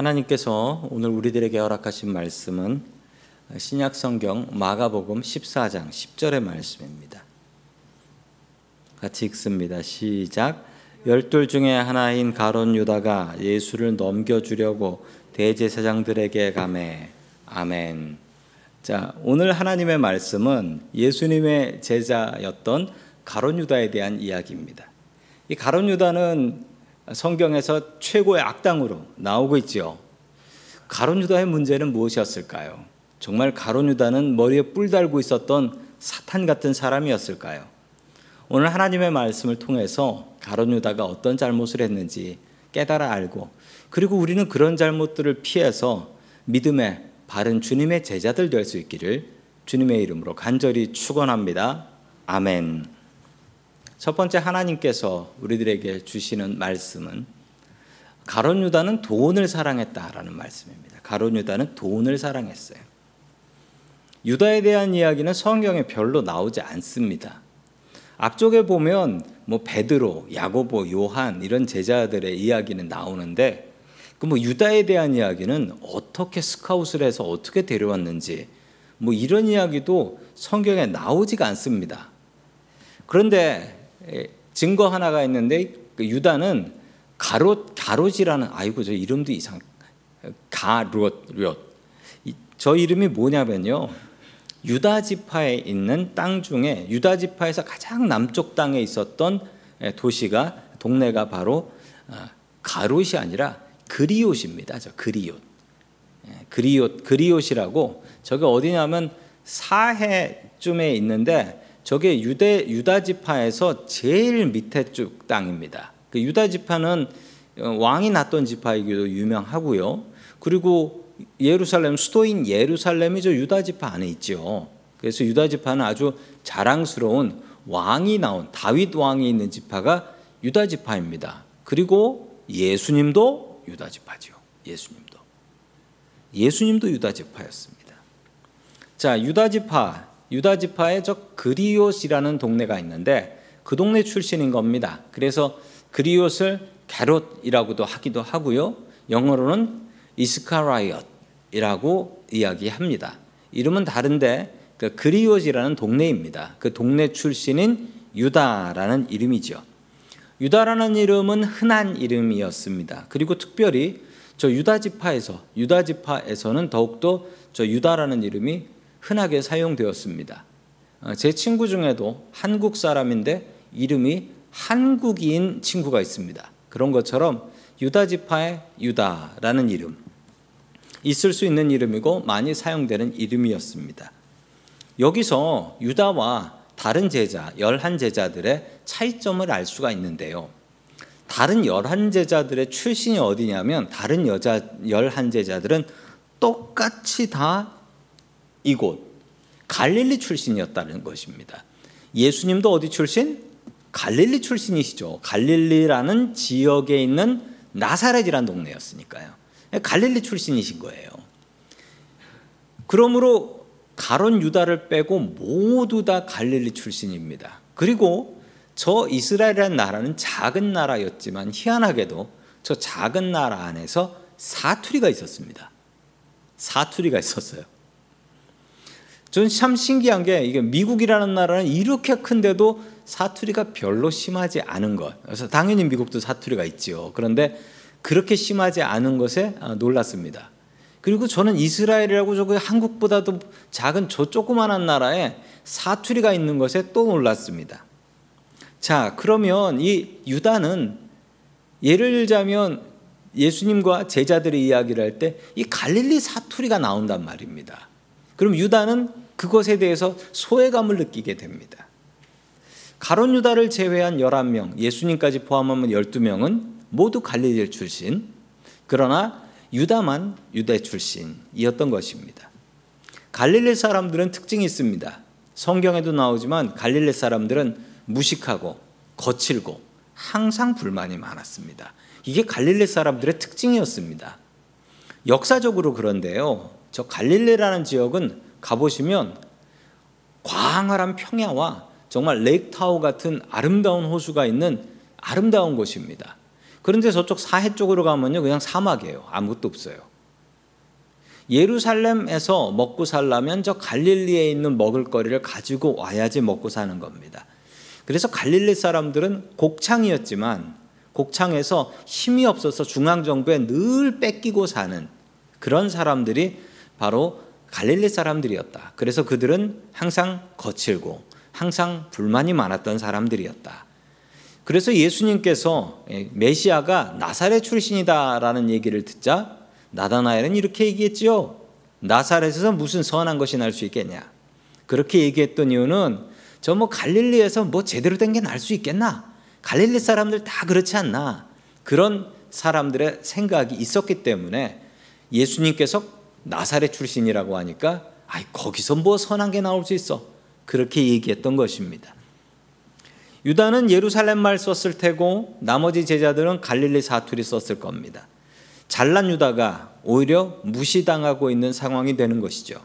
하나님께서 오늘 우리들에게 허락하신 말씀은 신약 성경 마가복음 14장 10절의 말씀입니다. 같이 읽습니다. 시작. 열둘 중에 하나인 가론 유다가 예수를 넘겨주려고 대제사장들에게 가매 아멘. 자, 오늘 하나님의 말씀은 예수님의 제자였던 가론 유다에 대한 이야기입니다. 이 가론 유다는 성경에서 최고의 악당으로 나오고 있지요. 가론 유다의 문제는 무엇이었을까요? 정말 가론 유다는 머리에 뿔 달고 있었던 사탄 같은 사람이었을까요? 오늘 하나님의 말씀을 통해서 가론 유다가 어떤 잘못을 했는지 깨달아 알고 그리고 우리는 그런 잘못들을 피해서 믿음의 바른 주님의 제자들 될 수 있기를 주님의 이름으로 간절히 축원합니다. 아멘. 첫 번째 하나님께서 우리들에게 주시는 말씀은 가론 유다는 돈을 사랑했다라는 말씀입니다. 가론 유다는 돈을 사랑했어요. 유다에 대한 이야기는 성경에 별로 나오지 않습니다. 앞쪽에 보면 뭐 베드로, 야고보, 요한 이런 제자들의 이야기는 나오는데 그 뭐 유다에 대한 이야기는 어떻게 스카웃을 해서 어떻게 데려왔는지 뭐 이런 이야기도 성경에 나오지가 않습니다. 그런데 증거 하나가 있는데 그 유다는 가롯 가롯이라는 아이고 저 이름도 이상 가롯 롯 저 이름이 뭐냐면요 유다 지파에 있는 땅 중에 유다 지파에서 가장 남쪽 땅에 있었던 도시가 동네가 바로 아, 가롯이 아니라 그리옷입니다. 저 그리옷 그리옷 그리옷이라고 저게 어디냐면 사해쯤에 있는데 저게 유대 유다 지파에서 제일 밑에 쪽 땅입니다. 그 유다 지파는 어, 왕이 났던 지파이기도 유명하고요. 그리고 예루살렘 수도인 예루살렘이 저 유다 지파 안에 있죠. 그래서 유다 지파는 아주 자랑스러운 왕이 나온 다윗 왕이 있는 지파가 유다 지파입니다. 그리고 예수님도 유다 지파죠. 예수님도 예수님도 유다 지파였습니다. 자, 유다 지파 유다 지파의 저 그리옷이라는 동네가 있는데 그 동네 출신인 겁니다. 그래서 그리옷을 게롯이라고도 하기도 하고요. 영어로는 이스카라이엇이라고 이야기합니다. 이름은 다른데 그 그리옷이라는 동네입니다. 그 동네 출신인 유다라는 이름이죠. 유다라는 이름은 흔한 이름이었습니다. 그리고 특별히 저 유다 지파에서 유다 지파에서는 더욱더 저 유다라는 이름이 흔하게 사용되었습니다. 어, 제 친구 중에도 한국 사람인데 이름이 한국인 친구가 있습니다. 그런 것처럼 유다 지파의 유다라는 이름 있을 수 있는 이름이고 많이 사용되는 이름이었습니다. 여기서 유다와 다른 제자, 열한 제자들의 차이점을 알 수가 있는데요. 다른 열한 제자들의 출신이 어디냐면 다른 여자 열한 제자들은 똑같이 다 이곳 갈릴리 출신이었다는 것입니다. 예수님도 어디 출신? 갈릴리 출신이시죠. 갈릴리라는 지역에 있는 나사렛이라는 동네였으니까요. 갈릴리 출신이신 거예요. 그러므로 가론 유다를 빼고 모두 다 갈릴리 출신입니다. 그리고 저 이스라엘이라는 나라는 작은 나라였지만 희한하게도 저 작은 나라 안에서 사투리가 있었습니다. 사투리가 있었어요. 저는 참 신기한 게 이게 미국이라는 나라는 이렇게 큰데도 사투리가 별로 심하지 않은 것. 그래서 당연히 미국도 사투리가 있지요. 그런데 그렇게 심하지 않은 것에 아, 놀랐습니다. 그리고 저는 이스라엘이라고 저거 한국보다도 작은 저 조그만한 나라에 사투리가 있는 것에 또 놀랐습니다. 자, 그러면 이 유다는 예를 들자면 예수님과 제자들의 이야기를 할 때 이 갈릴리 사투리가 나온단 말입니다. 그럼 유다는 그것에 대해서 소외감을 느끼게 됩니다. 가론 유다를 제외한 11명, 예수님까지 포함하면 12명은 모두 갈릴리 출신. 그러나 유다만 유대 출신이었던 것입니다. 갈릴리 사람들은 특징이 있습니다. 성경에도 나오지만 갈릴리 사람들은 무식하고 거칠고 항상 불만이 많았습니다. 이게 갈릴리 사람들의 특징이었습니다. 역사적으로 그런데요. 저 갈릴레라는 지역은 가보시면 광활한 평야와 정말 레이크타워 같은 아름다운 호수가 있는 아름다운 곳입니다. 그런데 저쪽 사해 쪽으로 가면요. 그냥 사막이에요. 아무것도 없어요. 예루살렘에서 먹고 살려면 저 갈릴리에 있는 먹을거리를 가지고 와야지 먹고 사는 겁니다. 그래서 갈릴리 사람들은 곡창이었지만 곡창에서 힘이 없어서 중앙 정부에 늘 뺏기고 사는 그런 사람들이 바로 갈릴리 사람들이었다. 그래서 그들은 항상 거칠고 항상 불만이 많았던 사람들이었다. 그래서 예수님께서 메시아가 나사렛 출신이다라는 얘기를 듣자 나다나엘은 이렇게 얘기했지요. 나사렛에서 무슨 선한 것이 날 수 있겠냐? 그렇게 얘기했던 이유는 저 뭐 갈릴리에서 뭐 제대로 된 게 날 수 있겠나? 갈릴리 사람들 다 그렇지 않나? 그런 사람들의 생각이 있었기 때문에 예수님께서 나사렛 출신이라고 하니까 아이 거기서 뭐 선한 게 나올 수 있어? 그렇게 얘기했던 것입니다. 유다는 예루살렘 말 썼을 테고 나머지 제자들은 갈릴리 사투리 썼을 겁니다. 잘난 유다가 오히려 무시당하고 있는 상황이 되는 것이죠.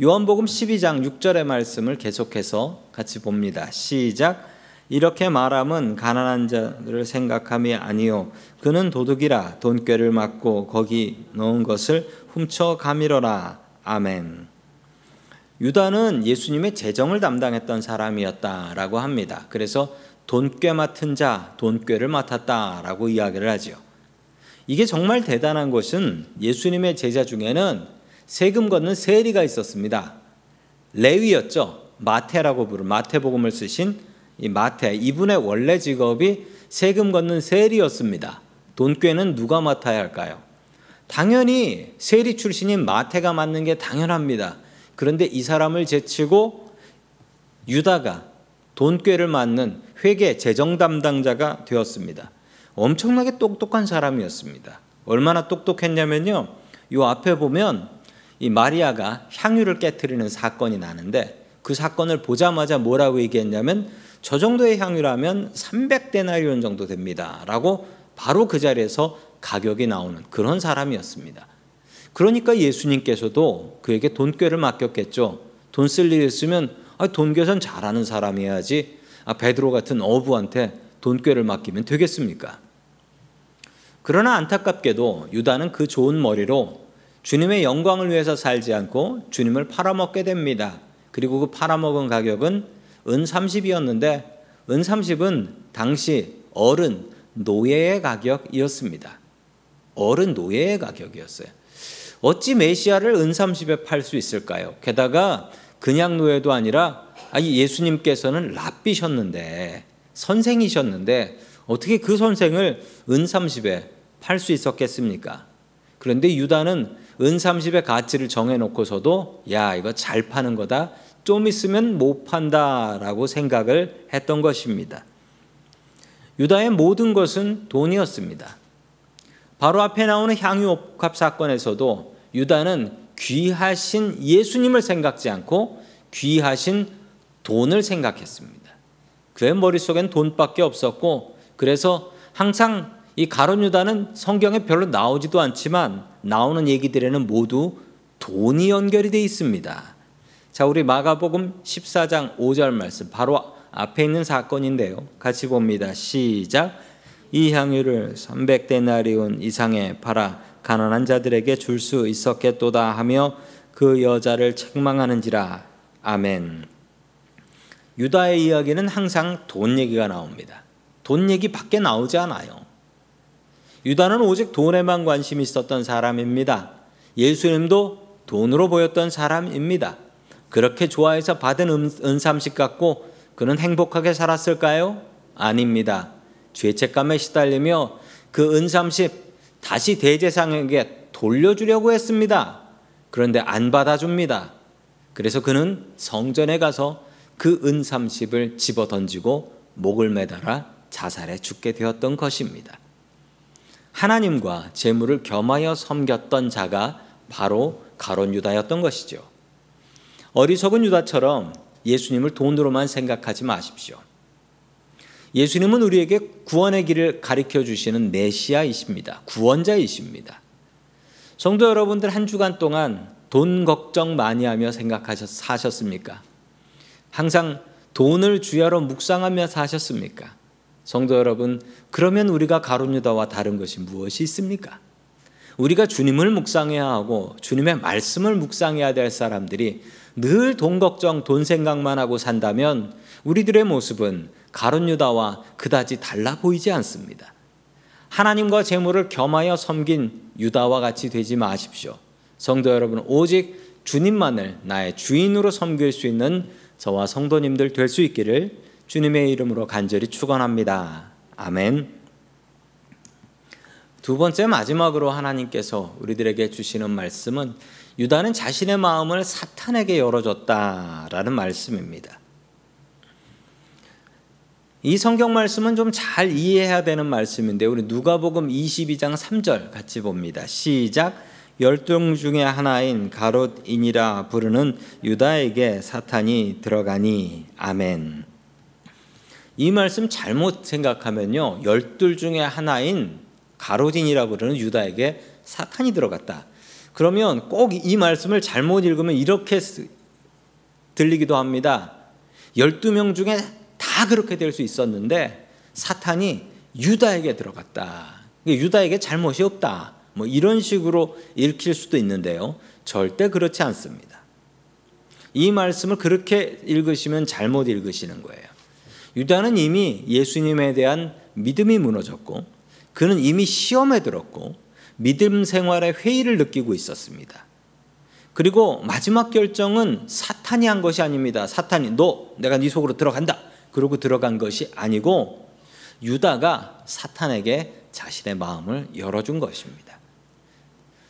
요한복음 12장 6절의 말씀을 계속해서 같이 봅니다. 시작. 이렇게 말함은 가난한 자들을 생각함이 아니요 그는 도둑이라 돈꾀를 맞고 거기 넣은 것을 훔쳐 가미러라. 아멘. 유다는 예수님의 재정을 담당했던 사람이었다라고 합니다. 그래서 돈꾀 맡은 자, 돈꾀를 맡았다라고 이야기를 하죠. 이게 정말 대단한 것은 예수님의 제자 중에는 세금 걷는 세리가 있었습니다. 레위였죠. 마태라고 부르는 마태복음을 쓰신 이 마태 이분의 원래 직업이 세금 걷는 세리였습니다. 돈 꾀는 누가 맡아야 할까요? 당연히 세리 출신인 마태가 맡는 게 당연합니다. 그런데 이 사람을 제치고 유다가 돈꾀를 맡는 회계 재정 담당자가 되었습니다. 엄청나게 똑똑한 사람이었습니다. 얼마나 똑똑했냐면요. 이 앞에 보면 이 마리아가 향유를 깨뜨리는 사건이 나는데 그 사건을 보자마자 뭐라고 얘기했냐면 저 정도의 향유라면 300데나리온 정도 됩니다. 라고 바로 그 자리에서 가격이 나오는 그런 사람이었습니다. 그러니까 예수님께서도 그에게 돈꾀를 맡겼겠죠. 돈 쓸일 있으면 아, 돈 계산 잘하는 사람이어야지 아, 베드로 같은 어부한테 돈꾀를 맡기면 되겠습니까? 그러나 안타깝게도 유다는 그 좋은 머리로 주님의 영광을 위해서 살지 않고 주님을 팔아먹게 됩니다. 그리고 그 팔아먹은 가격은 은 30이었는데 은 30은 당시 어른 노예의 가격이었습니다. 어른 노예의 가격이었어요. 어찌 메시아를 은 30에 팔 수 있을까요? 게다가 그냥 노예도 아니라 아니 예수님께서는 랍비셨는데 선생이셨는데 어떻게 그 선생을 은 30에 팔 수 있었겠습니까? 그런데 유다는 은 30의 가치를 정해놓고서도 야 이거 잘 파는 거다 좀 있으면 못 판다라고 생각을 했던 것입니다. 유다의 모든 것은 돈이었습니다. 바로 앞에 나오는 향유옥합 사건에서도 유다는 귀하신 예수님을 생각지 않고 귀하신 돈을 생각했습니다. 그의 머릿속엔 돈밖에 없었고 그래서 항상 이 가론 유다는 성경에 별로 나오지도 않지만 나오는 얘기들에는 모두 돈이 연결이 돼 있습니다. 자, 우리 마가복음 14장 5절 말씀 바로 앞에 있는 사건인데요. 같이 봅니다. 시작. 이 향유를 300데나리온 이상에 팔아 가난한 자들에게 줄 수 있었겠도다 하며 그 여자를 책망하는지라. 아멘. 유다의 이야기는 항상 돈 얘기가 나옵니다. 돈 얘기밖에 나오지 않아요. 유다는 오직 돈에만 관심이 있었던 사람입니다. 예수님도 돈으로 보였던 사람입니다. 그렇게 좋아해서 받은 은, 은삼식 갖고 그는 행복하게 살았을까요? 아닙니다. 죄책감에 시달리며 그 은삼십 다시 대제상에게 돌려주려고 했습니다. 그런데 안 받아줍니다. 그래서 그는 성전에 가서 그 은삼십을 집어 던지고 목을 매달아 자살해 죽게 되었던 것입니다. 하나님과 재물을 겸하여 섬겼던 자가 바로 가론 유다였던 것이죠. 어리석은 유다처럼 예수님을 돈으로만 생각하지 마십시오. 예수님은 우리에게 구원의 길을 가르쳐 주시는 메시아이십니다. 구원자이십니다. 성도 여러분들 한 주간 동안 돈 걱정 많이 하며 생각하셨 사셨습니까? 항상 돈을 주야로 묵상하며 사셨습니까? 성도 여러분, 그러면 우리가 가룟 유다와 다른 것이 무엇이 있습니까? 우리가 주님을 묵상해야 하고 주님의 말씀을 묵상해야 될 사람들이 늘 돈 걱정, 돈 생각만 하고 산다면 우리들의 모습은 가룟 유다와 그다지 달라 보이지 않습니다. 하나님과 재물을 겸하여 섬긴 유다와 같이 되지 마십시오. 성도 여러분, 오직 주님만을 나의 주인으로 섬길 수 있는 저와 성도님들 될 수 있기를 주님의 이름으로 간절히 축원합니다. 아멘. 두 번째 마지막으로 하나님께서 우리들에게 주시는 말씀은 유다는 자신의 마음을 사탄에게 열어줬다라는 말씀입니다. 이 성경 말씀은 좀 잘 이해해야 되는 말씀인데 우리 누가복음 22장 3절 같이 봅니다. 시작 열동 중에 하나인 가롯인이라 부르는 유다에게 사탄이 들어가니 아멘. 이 말씀 잘못 생각하면요. 열둘 중에 하나인 가롯인이라 부르는 유다에게 사탄이 들어갔다. 그러면 꼭 이 말씀을 잘못 읽으면 이렇게 들리기도 합니다. 12명 중에 다 그렇게 될 수 있었는데 사탄이 유다에게 들어갔다. 유다에게 잘못이 없다. 뭐 이런 식으로 읽힐 수도 있는데요. 절대 그렇지 않습니다. 이 말씀을 그렇게 읽으시면 잘못 읽으시는 거예요. 유다는 이미 예수님에 대한 믿음이 무너졌고 그는 이미 시험에 들었고 믿음 생활의 회의를 느끼고 있었습니다. 그리고 마지막 결정은 사탄이 한 것이 아닙니다. 사탄이 너 내가 네 속으로 들어간다. 그러고 들어간 것이 아니고 유다가 사탄에게 자신의 마음을 열어준 것입니다.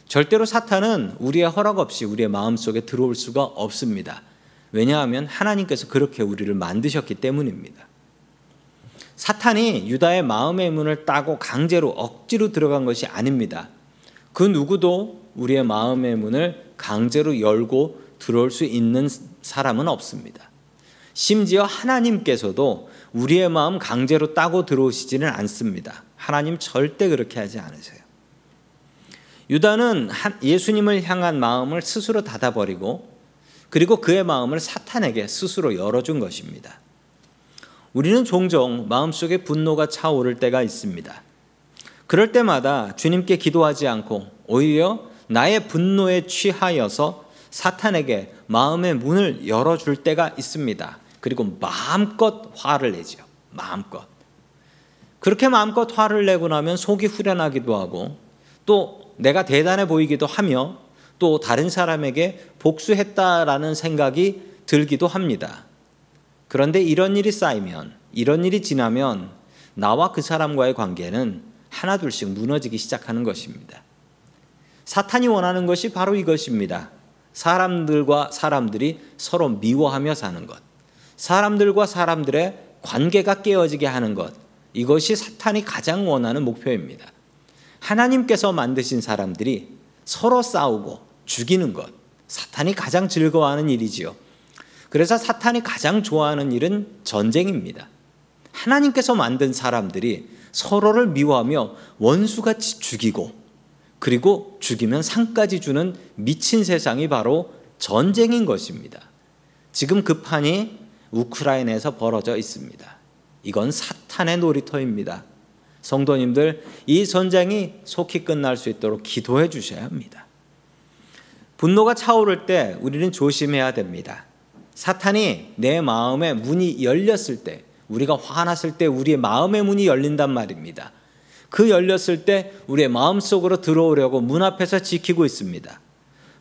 절대로 사탄은 우리의 허락 없이 우리의 마음 속에 들어올 수가 없습니다. 왜냐하면 하나님께서 그렇게 우리를 만드셨기 때문입니다. 사탄이 유다의 마음의 문을 따고 강제로 억지로 들어간 것이 아닙니다. 그 누구도 우리의 마음의 문을 강제로 열고 들어올 수 있는 사람은 없습니다. 심지어 하나님께서도 우리의 마음 강제로 따고 들어오시지는 않습니다. 하나님 절대 그렇게 하지 않으세요. 유다는 예수님을 향한 마음을 스스로 닫아버리고 그리고 그의 마음을 사탄에게 스스로 열어준 것입니다. 우리는 종종 마음속에 분노가 차오를 때가 있습니다. 그럴 때마다 주님께 기도하지 않고 오히려 나의 분노에 취하여서 사탄에게 마음의 문을 열어줄 때가 있습니다. 그리고 마음껏 화를 내죠. 마음껏. 그렇게 마음껏 화를 내고 나면 속이 후련하기도 하고 또 내가 대단해 보이기도 하며 또 다른 사람에게 복수했다라는 생각이 들기도 합니다. 그런데 이런 일이 쌓이면 이런 일이 지나면 나와 그 사람과의 관계는 하나둘씩 무너지기 시작하는 것입니다. 사탄이 원하는 것이 바로 이것입니다. 사람들과 사람들이 서로 미워하며 사는 것. 사람들과 사람들의 관계가 깨어지게 하는 것. 이것이 사탄이 가장 원하는 목표입니다. 하나님께서 만드신 사람들이 서로 싸우고 죽이는 것. 사탄이 가장 즐거워하는 일이지요. 그래서 사탄이 가장 좋아하는 일은 전쟁입니다. 하나님께서 만든 사람들이 서로를 미워하며 원수같이 죽이고 그리고 죽이면 상까지 주는 미친 세상이 바로 전쟁인 것입니다. 지금 그 판이 우크라이나에서 벌어져 있습니다. 이건 사탄의 놀이터입니다. 성도님들, 이 전쟁이 속히 끝날 수 있도록 기도해 주셔야 합니다. 분노가 차오를 때 우리는 조심해야 됩니다. 사탄이 내 마음의 문이 열렸을 때, 우리가 화났을 때 우리의 마음의 문이 열린단 말입니다. 그 열렸을 때 우리의 마음 속으로 들어오려고 문 앞에서 지키고 있습니다.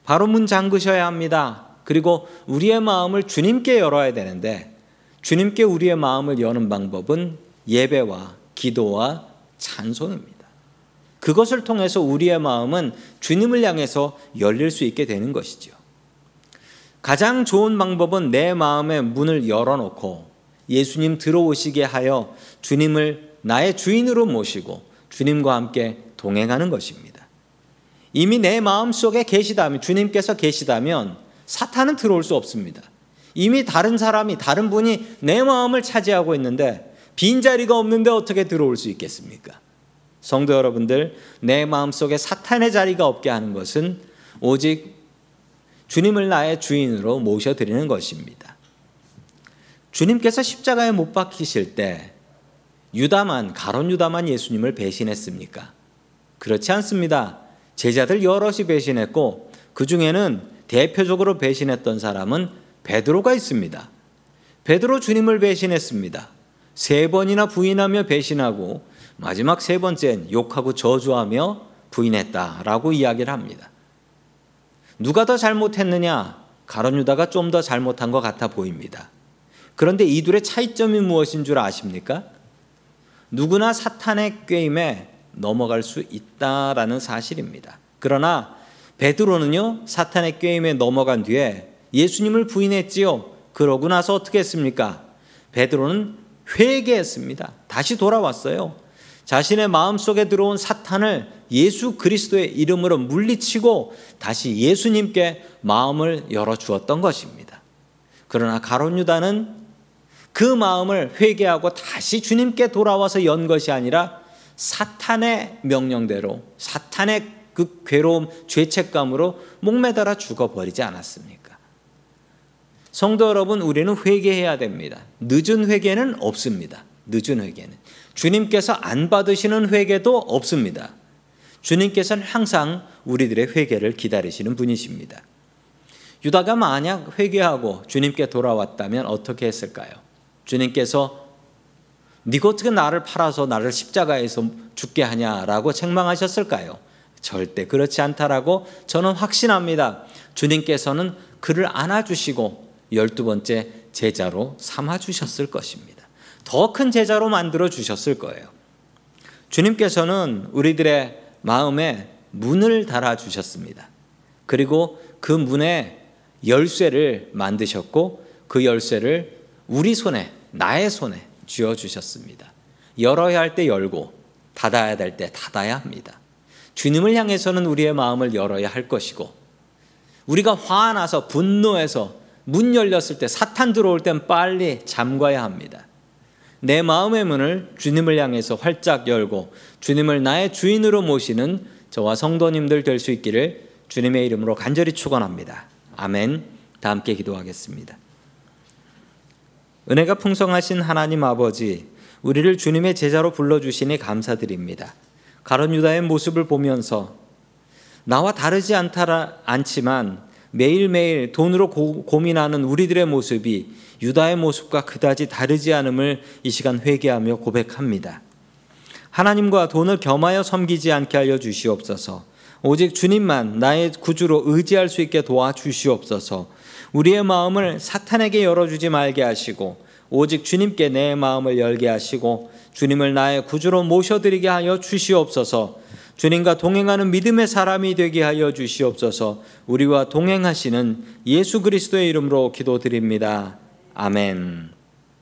바로 문 잠그셔야 합니다. 그리고 우리의 마음을 주님께 열어야 되는데 주님께 우리의 마음을 여는 방법은 예배와 기도와 찬송입니다. 그것을 통해서 우리의 마음은 주님을 향해서 열릴 수 있게 되는 것이죠. 가장 좋은 방법은 내 마음의 문을 열어놓고 예수님 들어오시게 하여 주님을 나의 주인으로 모시고 주님과 함께 동행하는 것입니다. 이미 내 마음 속에 계시다면, 주님께서 계시다면 사탄은 들어올 수 없습니다. 이미 다른 사람이, 다른 분이 내 마음을 차지하고 있는데 빈자리가 없는데 어떻게 들어올 수 있겠습니까? 성도 여러분들, 내 마음 속에 사탄의 자리가 없게 하는 것은 오직 주님을 나의 주인으로 모셔드리는 것입니다. 주님께서 십자가에 못 박히실 때 유다만 가론 유다만 예수님을 배신했습니까? 그렇지 않습니다. 제자들 여럿이 배신했고 그 중에는 대표적으로 배신했던 사람은 베드로가 있습니다. 베드로 주님을 배신했습니다. 세 번이나 부인하며 배신하고 마지막 세 번째는 욕하고 저주하며 부인했다라고 이야기를 합니다. 누가 더 잘못했느냐? 가론 유다가 좀 더 잘못한 것 같아 보입니다. 그런데 이 둘의 차이점이 무엇인 줄 아십니까? 누구나 사탄의 꾀임에 넘어갈 수 있다라는 사실입니다. 그러나 베드로는요 사탄의 꾀임에 넘어간 뒤에 예수님을 부인했지요. 그러고 나서 어떻게 했습니까? 베드로는 회개했습니다. 다시 돌아왔어요. 자신의 마음속에 들어온 사탄을 예수 그리스도의 이름으로 물리치고 다시 예수님께 마음을 열어 주었던 것입니다. 그러나 가론 유다는 그 마음을 회개하고 다시 주님께 돌아와서 연 것이 아니라 사탄의 명령대로 사탄의 그 괴로움, 죄책감으로 목매달아 죽어버리지 않았습니까? 성도 여러분, 우리는 회개해야 됩니다. 늦은 회개는 없습니다. 늦은 회개는. 주님께서 안 받으시는 회개도 없습니다. 주님께서는 항상 우리들의 회개를 기다리시는 분이십니다. 유다가 만약 회개하고 주님께 돌아왔다면 어떻게 했을까요? 주님께서 네가 어떻게 나를 팔아서 나를 십자가에서 죽게 하냐라고 책망하셨을까요? 절대 그렇지 않다라고 저는 확신합니다. 주님께서는 그를 안아주시고 열두 번째 제자로 삼아주셨을 것입니다. 더 큰 제자로 만들어 주셨을 거예요. 주님께서는 우리들의 마음에 문을 달아 주셨습니다. 그리고 그 문에 열쇠를 만드셨고 그 열쇠를 우리 손에 나의 손에 쥐어 주셨습니다. 열어야 할 때 열고 닫아야 될 때 닫아야 합니다. 주님을 향해서는 우리의 마음을 열어야 할 것이고 우리가 화나서 분노해서 문 열렸을 때 사탄 들어올 땐 빨리 잠가야 합니다. 내 마음의 문을 주님을 향해서 활짝 열고 주님을 나의 주인으로 모시는 저와 성도님들 될 수 있기를 주님의 이름으로 간절히 축원합니다. 아멘. 다 함께 기도하겠습니다. 은혜가 풍성하신 하나님 아버지, 우리를 주님의 제자로 불러주시니 감사드립니다. 가론 유다의 모습을 보면서 나와 다르지 않다 않지만 매일매일 돈으로 고, 고민하는 우리들의 모습이 유다의 모습과 그다지 다르지 않음을 이 시간 회개하며 고백합니다. 하나님과 돈을 겸하여 섬기지 않게 하여 주시옵소서. 오직 주님만 나의 구주로 의지할 수 있게 도와 주시옵소서. 우리의 마음을 사탄에게 열어주지 말게 하시고 오직 주님께 내 마음을 열게 하시고 주님을 나의 구주로 모셔드리게 하여 주시옵소서. 주님과 동행하는 믿음의 사람이 되게 하여 주시옵소서. 우리와 동행하시는 예수 그리스도의 이름으로 기도드립니다. 아멘.